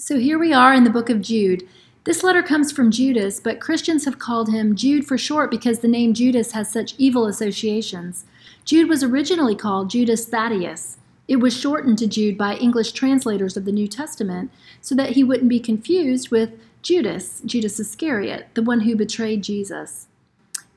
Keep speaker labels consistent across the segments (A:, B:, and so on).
A: So here we are in the book of Jude. This letter comes from Judas, but Christians have called him Jude for short because the name Judas has such evil associations. Jude was originally called Judas Thaddeus. It was shortened to Jude by English translators of the New Testament so that he wouldn't be confused with Judas, Judas Iscariot, the one who betrayed Jesus.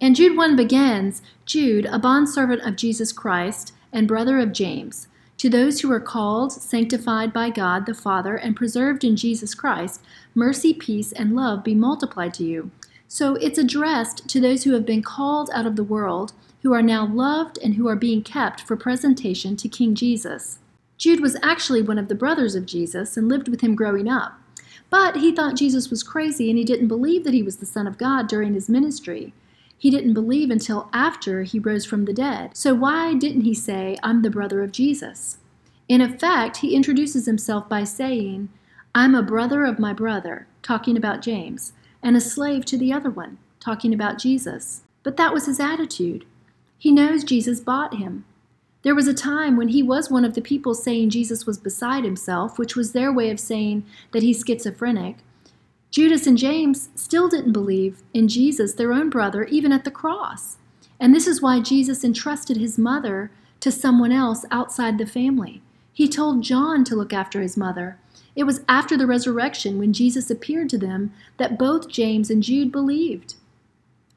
A: And Jude 1 begins Jude, a bondservant of Jesus Christ and brother of James. To those who are called, sanctified by God the Father, and preserved in Jesus Christ, mercy, peace, and love be multiplied to you. So it's addressed to those who have been called out of the world, who are now loved, and who are being kept for presentation to King Jesus. Jude was actually one of the brothers of Jesus and lived with him growing up. But he thought Jesus was crazy and he didn't believe that he was the Son of God during his ministry. He didn't believe until after he rose from the dead. So why didn't he say, I'm the brother of Jesus? In effect, he introduces himself by saying, I'm a brother of my brother, talking about James, and a slave to the other one, talking about Jesus. But that was his attitude. He knows Jesus bought him. There was a time when he was one of the people saying Jesus was beside himself, which was their way of saying that he's schizophrenic, Judas and James still didn't believe in Jesus, their own brother, even at the cross. And this is why Jesus entrusted his mother to someone else outside the family. He told John to look after his mother. It was after the resurrection, when Jesus appeared to them, that both James and Jude believed.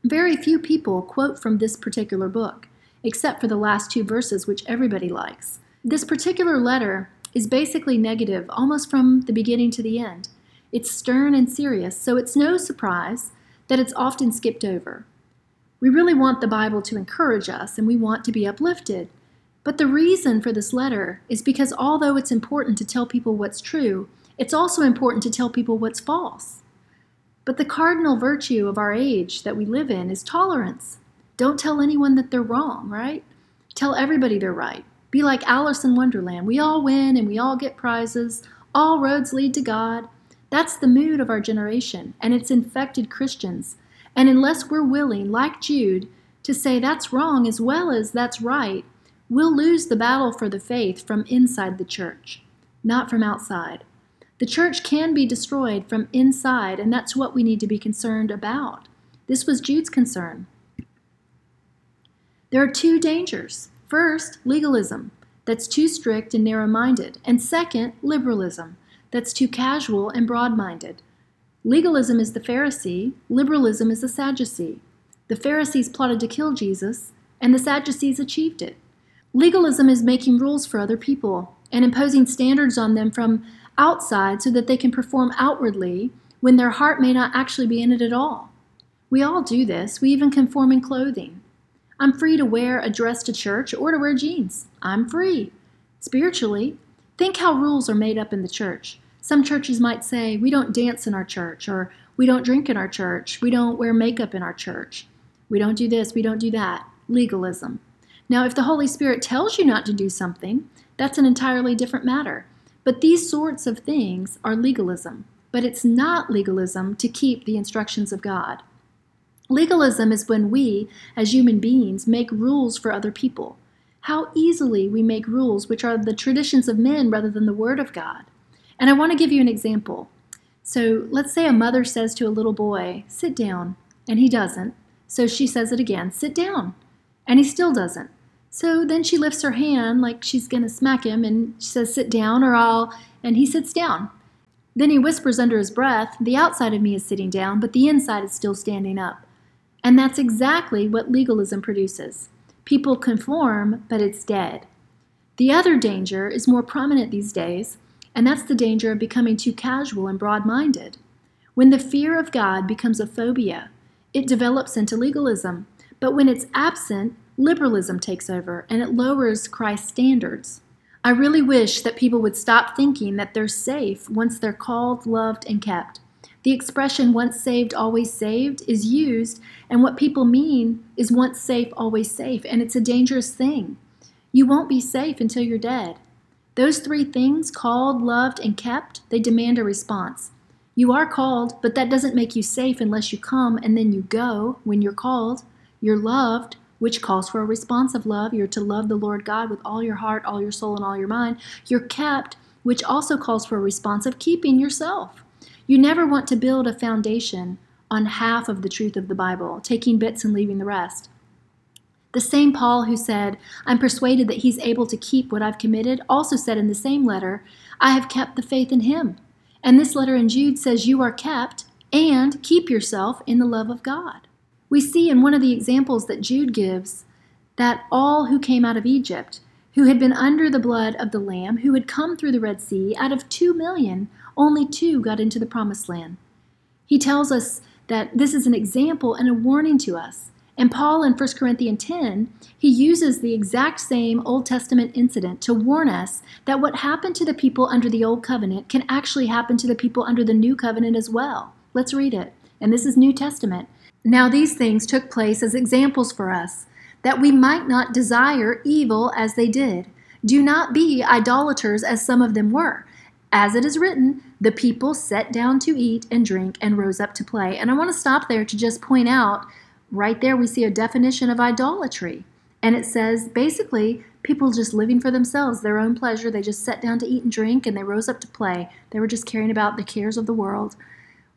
A: Very few people quote from this particular book, except for the last two verses, which everybody likes. This particular letter is basically negative almost from the beginning to the end. It's stern and serious, so it's no surprise that it's often skipped over. We really want the Bible to encourage us and we want to be uplifted. But the reason for this letter is because although it's important to tell people what's true, it's also important to tell people what's false. But the cardinal virtue of our age that we live in is tolerance. Don't tell anyone that they're wrong, right? Tell everybody they're right. Be like Alice in Wonderland. We all win and we all get prizes. All roads lead to God. That's the mood of our generation, and it's infected Christians. And unless we're willing, like Jude, to say that's wrong as well as that's right, we'll lose the battle for the faith from inside the church, not from outside. The church can be destroyed from inside, and that's what we need to be concerned about. This was Jude's concern. There are two dangers. First, legalism, that's too strict and narrow minded, and second, liberalism that's too casual and broad minded. Legalism is the Pharisee, liberalism is the Sadducee. The Pharisees plotted to kill Jesus, and the Sadducees achieved it. Legalism is making rules for other people and imposing standards on them from outside so that they can perform outwardly when their heart may not actually be in it at all. We all do this. We even conform in clothing. I'm free to wear a dress to church or to wear jeans. I'm free. Spiritually, think how rules are made up in the church. Some churches might say, we don't dance in our church, or we don't drink in our church, we don't wear makeup in our church, we don't do this, we don't do that. Legalism. Now, if the Holy Spirit tells you not to do something, that's an entirely different matter. But these sorts of things are legalism. But it's not legalism to keep the instructions of God. Legalism is when we, as human beings, make rules for other people. How easily we make rules which are the traditions of men rather than the Word of God. And I want to give you an example. So let's say a mother says to a little boy, sit down, and he doesn't. So she says it again, sit down, and he still doesn't. So then she lifts her hand like she's going to smack him and she says, sit down or I'll, and he sits down. Then he whispers under his breath, the outside of me is sitting down, but the inside is still standing up. And that's exactly what legalism produces. People conform, but it's dead. The other danger is more prominent these days and that's the danger of becoming too casual and broad minded. When the fear of God becomes a phobia, it develops into legalism. But when it's absent, liberalism takes over and it lowers Christ's standards. I really wish that people would stop thinking that they're safe once they're called, loved, and kept. The expression once saved, always saved is used, and what people mean is once safe, always safe, and it's a dangerous thing. You won't be safe until you're dead. Those three things, called, loved, and kept, they demand a response. You are called, but that doesn't make you safe unless you come and then you go when you're called. You're loved, which calls for a response of love. You're to love the Lord God with all your heart, all your soul, and all your mind. You're kept, which also calls for a response of keeping yourself. You never want to build a foundation on half of the truth of the Bible, taking bits and leaving the rest. The same Paul who said, I'm persuaded that he's able to keep what I've committed, also said in the same letter, I have kept the faith in him. And this letter in Jude says, You are kept and keep yourself in the love of God. We see in one of the examples that Jude gives that all who came out of Egypt, who had been under the blood of the Lamb, who had come through the Red Sea, out of two million, only two got into the promised land. He tells us that this is an example and a warning to us. And Paul in 1 Corinthians 10, he uses the exact same Old Testament incident to warn us that what happened to the people under the Old Covenant can actually happen to the people under the New Covenant as well. Let's read it. And this is New Testament. Now these things took place as examples for us, that we might not desire evil as they did. Do not be idolaters as some of them were. As it is written, the people sat down to eat and drink and rose up to play. And I want to stop there to just point out right there we see a definition of idolatry. And it says basically people just living for themselves, their own pleasure. They just sat down to eat and drink and they rose up to play. They were just caring about the cares of the world.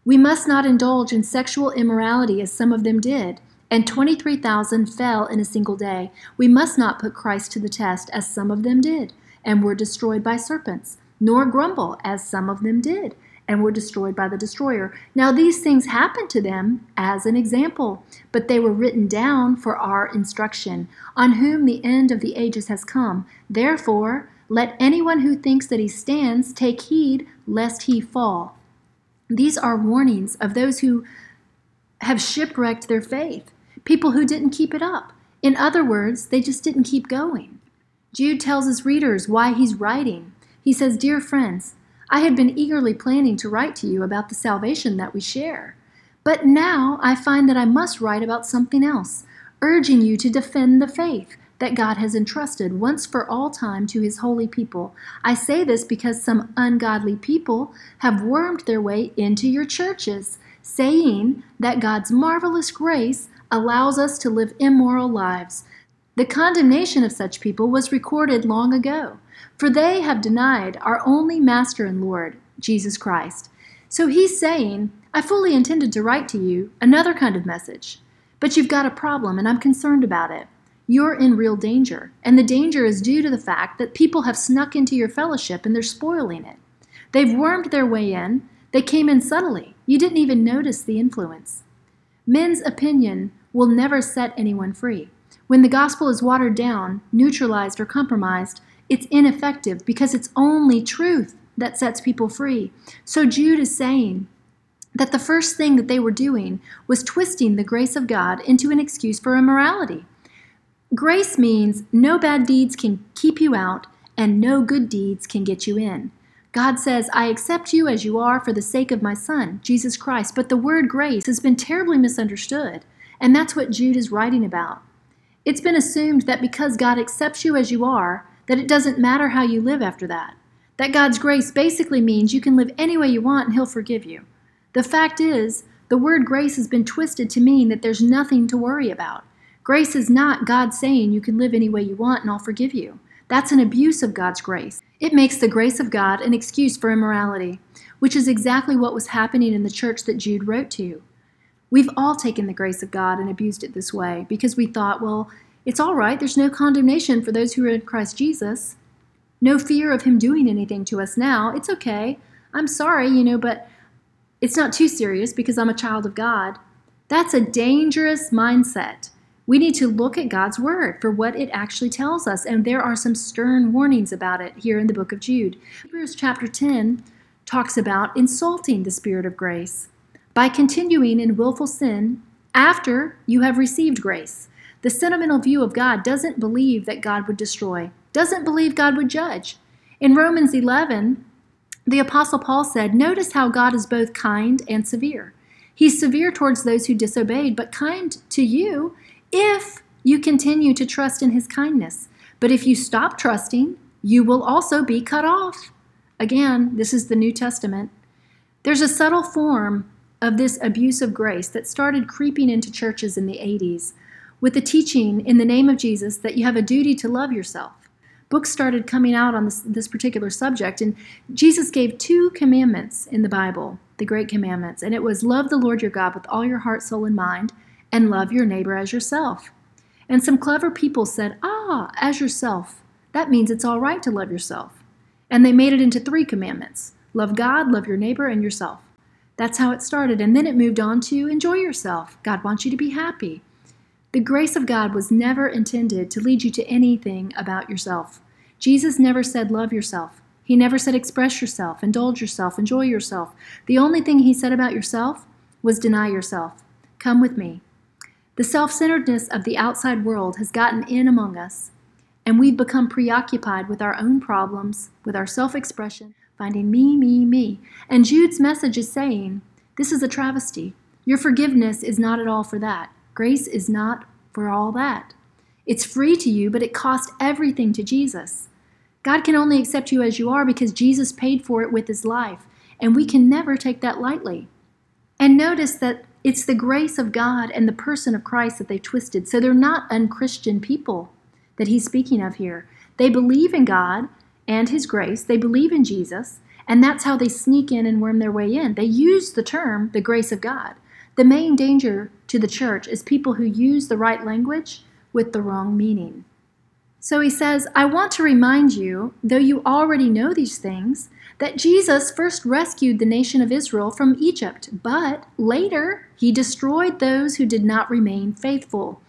A: We must not indulge in sexual immorality as some of them did, and 23,000 fell in a single day. We must not put Christ to the test as some of them did, and were destroyed by serpents, nor grumble as some of them did, and were destroyed by the destroyer. Now these things happened to them as an example, but they were written down for our instruction, on whom the end of the ages has come. Therefore, let anyone who thinks that he stands take heed lest he fall. These are warnings of those who have shipwrecked their faith, people who didn't keep it up. In other words, they just didn't keep going. Jude tells his readers why he's writing. He says, Dear friends, I had been eagerly planning to write to you about the salvation that we share. But now I find that I must write about something else, urging you to defend the faith that God has entrusted once for all time to his holy people. I say this because some ungodly people have wormed their way into your churches, saying that God's marvelous grace allows us to live immoral lives. The condemnation of such people was recorded long ago. For they have denied our only Master and Lord, Jesus Christ. So he's saying, I fully intended to write to you another kind of message, but you've got a problem and I'm concerned about it. You're in real danger, and the danger is due to the fact that people have snuck into your fellowship and they're spoiling it. They've wormed their way in, they came in subtly. You didn't even notice the influence. Men's opinion will never set anyone free. When the gospel is watered down, neutralized, or compromised, it's ineffective because it's only truth that sets people free. So Jude is saying that the first thing that they were doing was twisting the grace of God into an excuse for immorality. Grace means no bad deeds can keep you out and no good deeds can get you in. God says, I accept you as you are for the sake of my Son, Jesus Christ. But the word grace has been terribly misunderstood, and that's what Jude is writing about. It's been assumed that because God accepts you as you are, that it doesn't matter how you live after that. That God's grace basically means you can live any way you want and He'll forgive you. The fact is, the word grace has been twisted to mean that there's nothing to worry about. Grace is not God saying you can live any way you want and I'll forgive you. That's an abuse of God's grace. It makes the grace of God an excuse for immorality, which is exactly what was happening in the church that Jude wrote to. We've all taken the grace of God and abused it this way because we thought, well, it's all right. There's no condemnation for those who are in Christ Jesus. No fear of him doing anything to us now. It's okay. I'm sorry, you know, but it's not too serious because I'm a child of God. That's a dangerous mindset. We need to look at God's word for what it actually tells us, and there are some stern warnings about it here in the book of Jude. Hebrews chapter 10 talks about insulting the Spirit of grace by continuing in willful sin after you have received grace. The sentimental view of God doesn't believe that God would destroy, doesn't believe God would judge. In Romans 11, the Apostle Paul said, Notice how God is both kind and severe. He's severe towards those who disobeyed, but kind to you if you continue to trust in his kindness. But if you stop trusting, you will also be cut off. Again, this is the New Testament. There's a subtle form of this abuse of grace that started creeping into churches in the 80s with the teaching in the name of Jesus that you have a duty to love yourself. books started coming out on this, this particular subject. And Jesus gave two commandments in the Bible, the great commandments. And it was love the Lord your God with all your heart, soul, and mind, and love your neighbor as yourself. And some clever people said, ah, as yourself. That means it's all right to love yourself. And they made it into three commandments love God, love your neighbor, and yourself. That's how it started. And then it moved on to enjoy yourself. God wants you to be happy. The grace of God was never intended to lead you to anything about yourself. Jesus never said, Love yourself. He never said, Express yourself, indulge yourself, enjoy yourself. The only thing he said about yourself was, Deny yourself. Come with me. The self centeredness of the outside world has gotten in among us, and we've become preoccupied with our own problems, with our self expression, finding me, me, me. And Jude's message is saying, This is a travesty. Your forgiveness is not at all for that. Grace is not for all that. It's free to you, but it cost everything to Jesus. God can only accept you as you are because Jesus paid for it with his life, and we can never take that lightly. And notice that it's the grace of God and the person of Christ that they twisted. So they're not unchristian people that he's speaking of here. They believe in God and his grace, they believe in Jesus, and that's how they sneak in and worm their way in. They use the term the grace of God. The main danger to the church is people who use the right language with the wrong meaning. So he says, I want to remind you, though you already know these things, that Jesus first rescued the nation of Israel from Egypt, but later he destroyed those who did not remain faithful.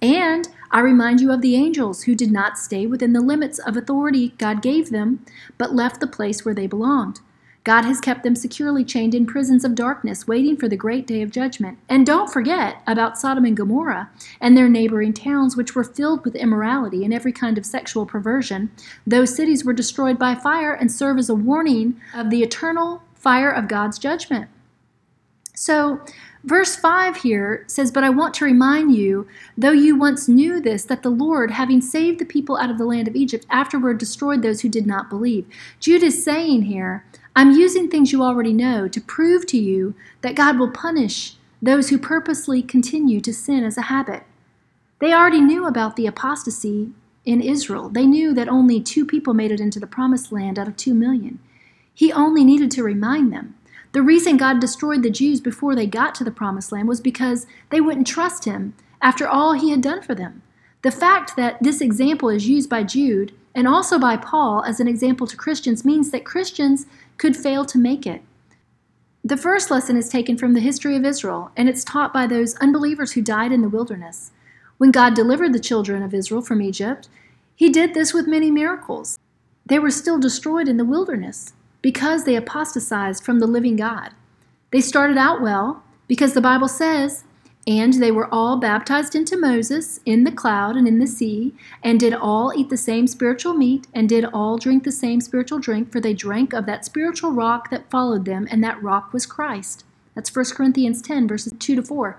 A: And I remind you of the angels who did not stay within the limits of authority God gave them, but left the place where they belonged. God has kept them securely chained in prisons of darkness, waiting for the great day of judgment. And don't forget about Sodom and Gomorrah and their neighboring towns, which were filled with immorality and every kind of sexual perversion. Those cities were destroyed by fire and serve as a warning of the eternal fire of God's judgment. So, Verse 5 here says, But I want to remind you, though you once knew this, that the Lord, having saved the people out of the land of Egypt, afterward destroyed those who did not believe. Jude is saying here, I'm using things you already know to prove to you that God will punish those who purposely continue to sin as a habit. They already knew about the apostasy in Israel. They knew that only two people made it into the promised land out of two million. He only needed to remind them. The reason God destroyed the Jews before they got to the promised land was because they wouldn't trust him after all he had done for them. The fact that this example is used by Jude and also by Paul as an example to Christians means that Christians could fail to make it. The first lesson is taken from the history of Israel, and it's taught by those unbelievers who died in the wilderness. When God delivered the children of Israel from Egypt, he did this with many miracles. They were still destroyed in the wilderness because they apostatized from the living God. They started out well because the Bible says, and they were all baptized into Moses in the cloud and in the sea, and did all eat the same spiritual meat, and did all drink the same spiritual drink, for they drank of that spiritual rock that followed them, and that rock was Christ. That's 1 Corinthians 10, verses 2 to 4.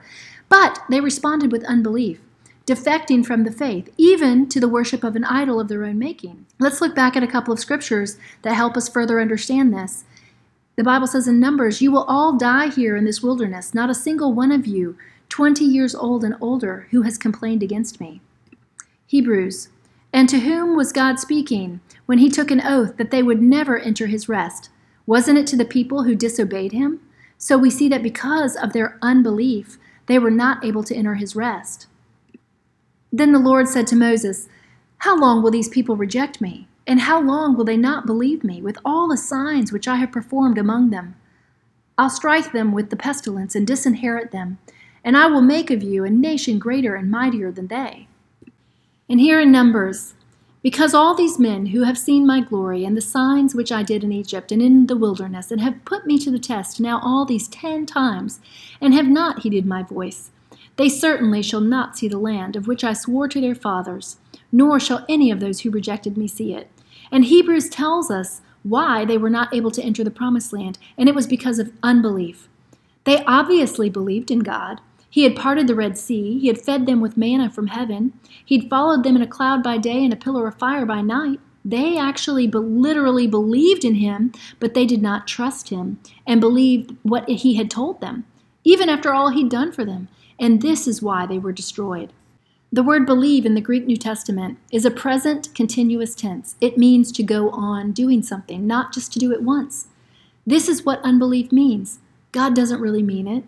A: But they responded with unbelief defecting from the faith, even to the worship of an idol of their own making. Let's look back at a couple of scriptures that help us further understand this. The Bible says in Numbers, You will all die here in this wilderness, not a single one of you, 20 years old and older, who has complained against me. Hebrews, And to whom was God speaking when he took an oath that they would never enter his rest? Wasn't it to the people who disobeyed him? So we see that because of their unbelief, they were not able to enter his rest. Then the Lord said to Moses, How long will these people reject me? And how long will they not believe me with all the signs which I have performed among them? I'll strike them with the pestilence and disinherit them, and I will make of you a nation greater and mightier than they. And here in Numbers, because all these men who have seen my glory and the signs which I did in Egypt and in the wilderness, and have put me to the test now all these ten times, and have not heeded my voice, they certainly shall not see the land of which I swore to their fathers, nor shall any of those who rejected me see it. And Hebrews tells us why they were not able to enter the promised land, and it was because of unbelief. They obviously believed in God. He had parted the Red Sea, He had fed them with manna from heaven, He'd followed them in a cloud by day and a pillar of fire by night. They actually be- literally believed in Him, but they did not trust Him and believed what He had told them, even after all He'd done for them and this is why they were destroyed. The word believe in the Greek New Testament is a present continuous tense. It means to go on doing something, not just to do it once. This is what unbelief means. God doesn't really mean it.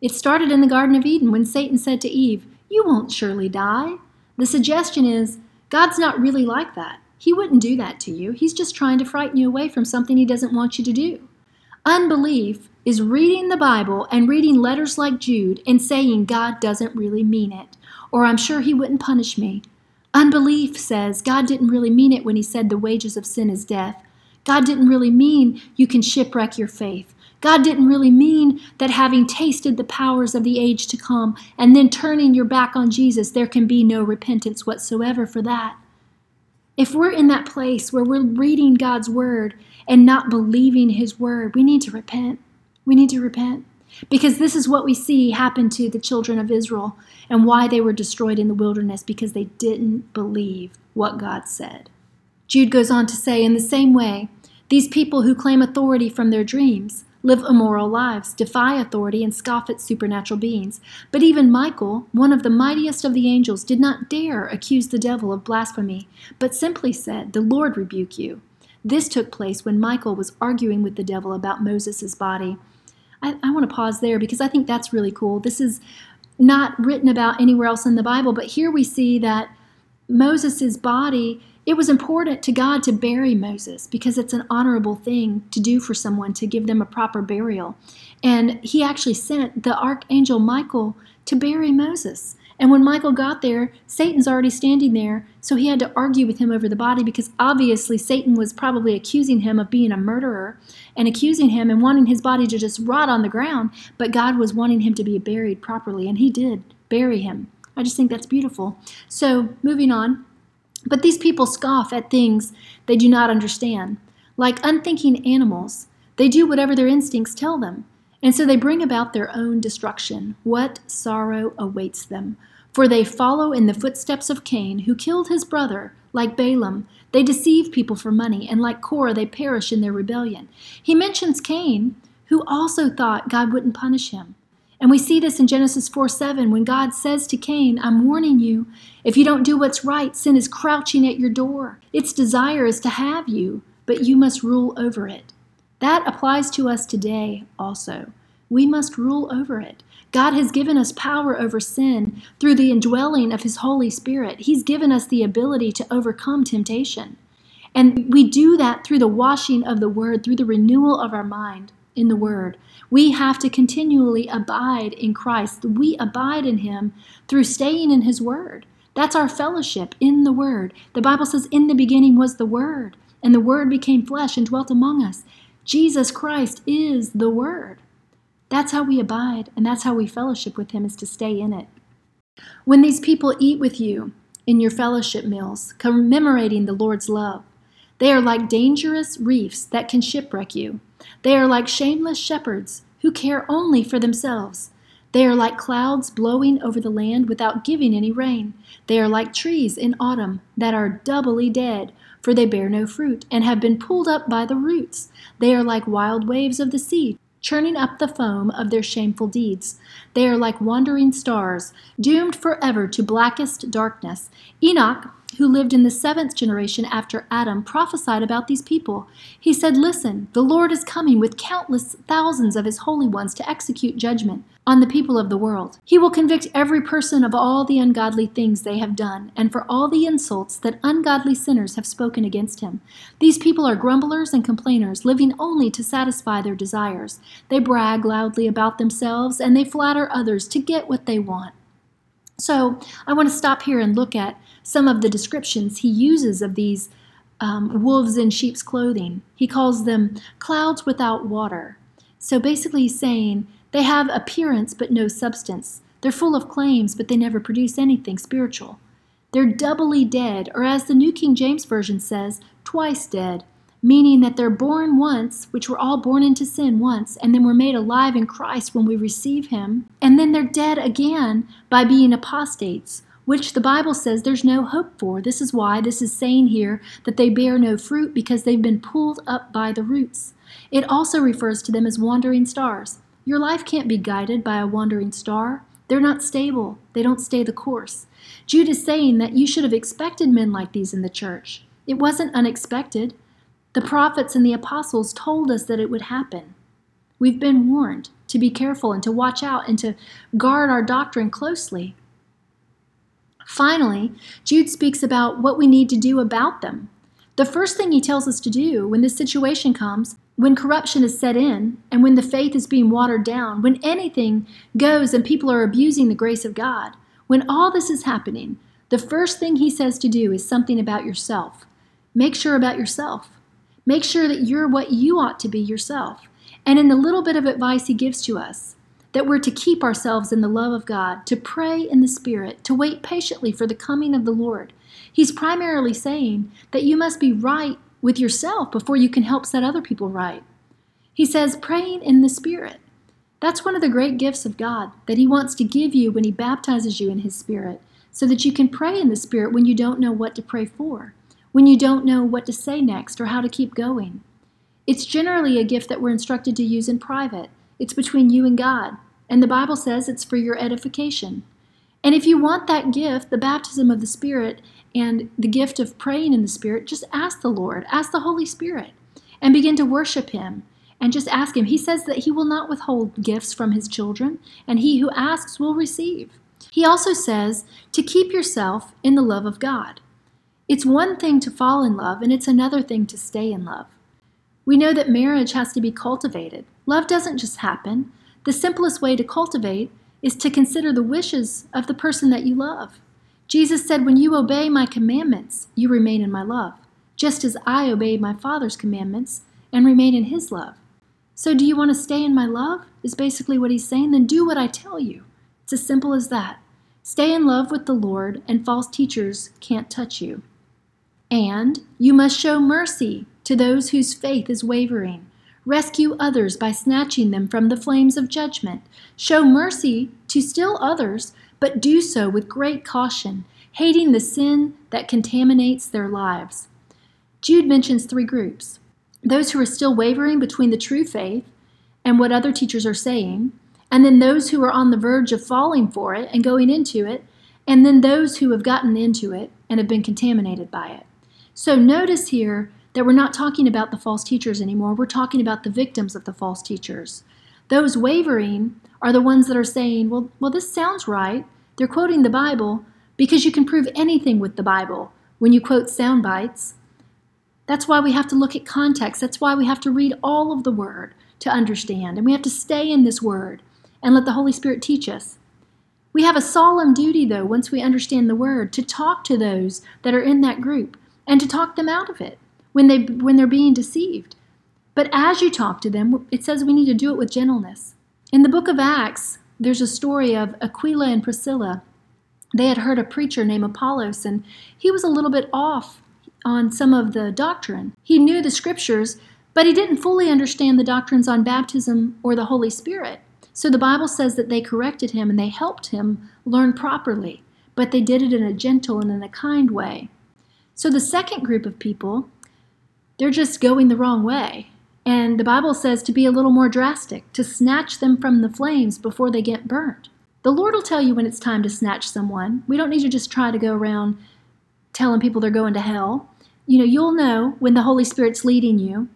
A: It started in the Garden of Eden when Satan said to Eve, You won't surely die. The suggestion is God's not really like that. He wouldn't do that to you. He's just trying to frighten you away from something he doesn't want you to do. Unbelief is reading the Bible and reading letters like Jude and saying God doesn't really mean it, or I'm sure he wouldn't punish me. Unbelief says God didn't really mean it when he said the wages of sin is death. God didn't really mean you can shipwreck your faith. God didn't really mean that having tasted the powers of the age to come and then turning your back on Jesus, there can be no repentance whatsoever for that. If we're in that place where we're reading God's word and not believing his word, we need to repent. We need to repent. Because this is what we see happen to the children of Israel and why they were destroyed in the wilderness because they didn't believe what God said. Jude goes on to say, in the same way, these people who claim authority from their dreams live immoral lives, defy authority, and scoff at supernatural beings. But even Michael, one of the mightiest of the angels, did not dare accuse the devil of blasphemy, but simply said, The Lord rebuke you. This took place when Michael was arguing with the devil about Moses' body. I, I want to pause there because I think that's really cool. This is not written about anywhere else in the Bible, but here we see that Moses' body it was important to God to bury Moses because it's an honorable thing to do for someone to give them a proper burial. And he actually sent the archangel Michael to bury Moses. And when Michael got there, Satan's already standing there, so he had to argue with him over the body because obviously Satan was probably accusing him of being a murderer and accusing him and wanting his body to just rot on the ground, but God was wanting him to be buried properly, and he did bury him. I just think that's beautiful. So, moving on. But these people scoff at things they do not understand. Like unthinking animals, they do whatever their instincts tell them, and so they bring about their own destruction. What sorrow awaits them! For they follow in the footsteps of Cain, who killed his brother, like Balaam. They deceive people for money, and like Korah, they perish in their rebellion. He mentions Cain, who also thought God wouldn't punish him. And we see this in Genesis 4 7 when God says to Cain, I'm warning you, if you don't do what's right, sin is crouching at your door. Its desire is to have you, but you must rule over it. That applies to us today also. We must rule over it. God has given us power over sin through the indwelling of His Holy Spirit. He's given us the ability to overcome temptation. And we do that through the washing of the Word, through the renewal of our mind in the Word. We have to continually abide in Christ. We abide in Him through staying in His Word. That's our fellowship in the Word. The Bible says, In the beginning was the Word, and the Word became flesh and dwelt among us. Jesus Christ is the Word. That's how we abide, and that's how we fellowship with Him, is to stay in it. When these people eat with you in your fellowship meals, commemorating the Lord's love, they are like dangerous reefs that can shipwreck you. They are like shameless shepherds who care only for themselves. They are like clouds blowing over the land without giving any rain. They are like trees in autumn that are doubly dead, for they bear no fruit, and have been pulled up by the roots. They are like wild waves of the sea, churning up the foam of their shameful deeds. They are like wandering stars, doomed forever to blackest darkness. Enoch who lived in the seventh generation after Adam, prophesied about these people. He said, Listen, the Lord is coming with countless thousands of his holy ones to execute judgment on the people of the world. He will convict every person of all the ungodly things they have done, and for all the insults that ungodly sinners have spoken against him. These people are grumblers and complainers, living only to satisfy their desires. They brag loudly about themselves, and they flatter others to get what they want. So, I want to stop here and look at some of the descriptions he uses of these um, wolves in sheep's clothing. He calls them clouds without water. So basically, he's saying they have appearance but no substance. They're full of claims, but they never produce anything spiritual. They're doubly dead, or as the New King James Version says, twice dead, meaning that they're born once, which we're all born into sin once, and then we're made alive in Christ when we receive Him, and then they're dead again by being apostates, which the Bible says there's no hope for. This is why this is saying here that they bear no fruit because they've been pulled up by the roots. It also refers to them as wandering stars. Your life can't be guided by a wandering star. They're not stable, they don't stay the course. Jude is saying that you should have expected men like these in the church. It wasn't unexpected. The prophets and the apostles told us that it would happen. We've been warned to be careful and to watch out and to guard our doctrine closely. Finally, Jude speaks about what we need to do about them. The first thing he tells us to do when this situation comes, when corruption is set in, and when the faith is being watered down, when anything goes and people are abusing the grace of God, when all this is happening, the first thing he says to do is something about yourself. Make sure about yourself. Make sure that you're what you ought to be yourself. And in the little bit of advice he gives to us, that we're to keep ourselves in the love of God, to pray in the Spirit, to wait patiently for the coming of the Lord. He's primarily saying that you must be right with yourself before you can help set other people right. He says, praying in the Spirit. That's one of the great gifts of God that He wants to give you when He baptizes you in His Spirit, so that you can pray in the Spirit when you don't know what to pray for, when you don't know what to say next or how to keep going. It's generally a gift that we're instructed to use in private. It's between you and God, and the Bible says it's for your edification. And if you want that gift, the baptism of the Spirit and the gift of praying in the Spirit, just ask the Lord, ask the Holy Spirit, and begin to worship Him and just ask Him. He says that He will not withhold gifts from His children, and he who asks will receive. He also says to keep yourself in the love of God. It's one thing to fall in love, and it's another thing to stay in love. We know that marriage has to be cultivated. Love doesn't just happen. The simplest way to cultivate is to consider the wishes of the person that you love. Jesus said, When you obey my commandments, you remain in my love, just as I obey my Father's commandments and remain in his love. So, do you want to stay in my love? Is basically what he's saying. Then do what I tell you. It's as simple as that. Stay in love with the Lord, and false teachers can't touch you. And you must show mercy to those whose faith is wavering. Rescue others by snatching them from the flames of judgment. Show mercy to still others, but do so with great caution, hating the sin that contaminates their lives. Jude mentions three groups those who are still wavering between the true faith and what other teachers are saying, and then those who are on the verge of falling for it and going into it, and then those who have gotten into it and have been contaminated by it. So notice here that we're not talking about the false teachers anymore. We're talking about the victims of the false teachers. Those wavering are the ones that are saying, well, well, this sounds right. They're quoting the Bible because you can prove anything with the Bible when you quote sound bites. That's why we have to look at context. That's why we have to read all of the Word to understand. And we have to stay in this Word and let the Holy Spirit teach us. We have a solemn duty, though, once we understand the Word, to talk to those that are in that group and to talk them out of it when they when they're being deceived. But as you talk to them, it says we need to do it with gentleness. In the book of Acts, there's a story of Aquila and Priscilla. They had heard a preacher named Apollos, and he was a little bit off on some of the doctrine. He knew the scriptures, but he didn't fully understand the doctrines on baptism or the Holy Spirit. So the Bible says that they corrected him and they helped him learn properly, but they did it in a gentle and in a kind way. So the second group of people they're just going the wrong way. And the Bible says to be a little more drastic, to snatch them from the flames before they get burnt. The Lord will tell you when it's time to snatch someone. We don't need to just try to go around telling people they're going to hell. You know, you'll know when the Holy Spirit's leading you.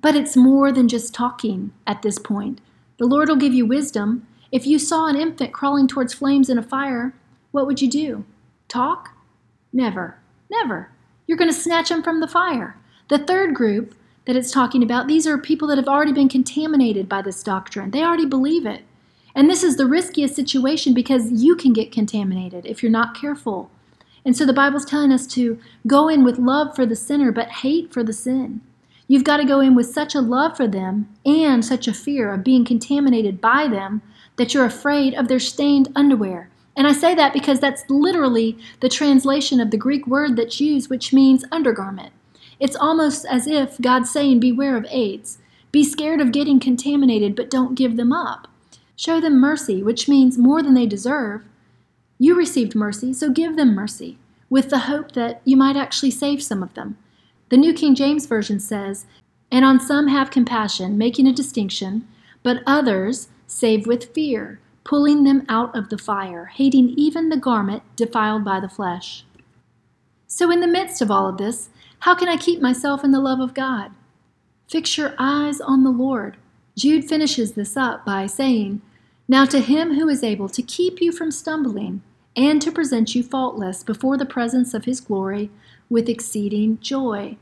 A: But it's more than just talking at this point. The Lord will give you wisdom. If you saw an infant crawling towards flames in a fire, what would you do? Talk? Never. Never. You're going to snatch them from the fire. The third group that it's talking about, these are people that have already been contaminated by this doctrine. They already believe it. And this is the riskiest situation because you can get contaminated if you're not careful. And so the Bible's telling us to go in with love for the sinner, but hate for the sin. You've got to go in with such a love for them and such a fear of being contaminated by them that you're afraid of their stained underwear. And I say that because that's literally the translation of the Greek word that's used, which means undergarment. It's almost as if God's saying, Beware of AIDS. Be scared of getting contaminated, but don't give them up. Show them mercy, which means more than they deserve. You received mercy, so give them mercy, with the hope that you might actually save some of them. The New King James Version says, And on some have compassion, making a distinction, but others save with fear, pulling them out of the fire, hating even the garment defiled by the flesh. So, in the midst of all of this, how can I keep myself in the love of God? Fix your eyes on the Lord. Jude finishes this up by saying, Now to him who is able to keep you from stumbling and to present you faultless before the presence of his glory with exceeding joy.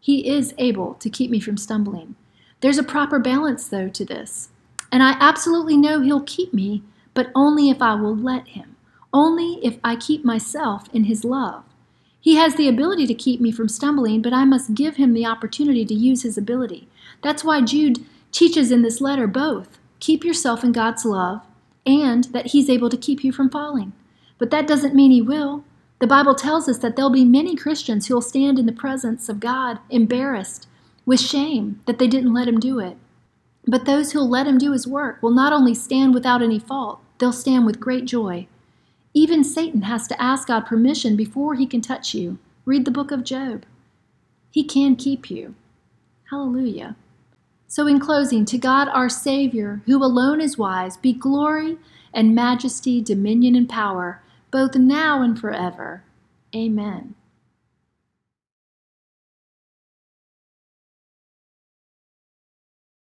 A: He is able to keep me from stumbling. There's a proper balance, though, to this. And I absolutely know He'll keep me, but only if I will let Him, only if I keep myself in His love. He has the ability to keep me from stumbling, but I must give Him the opportunity to use His ability. That's why Jude teaches in this letter both keep yourself in God's love and that He's able to keep you from falling. But that doesn't mean He will. The Bible tells us that there'll be many Christians who'll stand in the presence of God embarrassed with shame that they didn't let him do it. But those who'll let him do his work will not only stand without any fault, they'll stand with great joy. Even Satan has to ask God permission before he can touch you. Read the book of Job. He can keep you. Hallelujah. So, in closing, to God our Savior, who alone is wise, be glory and majesty, dominion and power, both now and forever. Amen.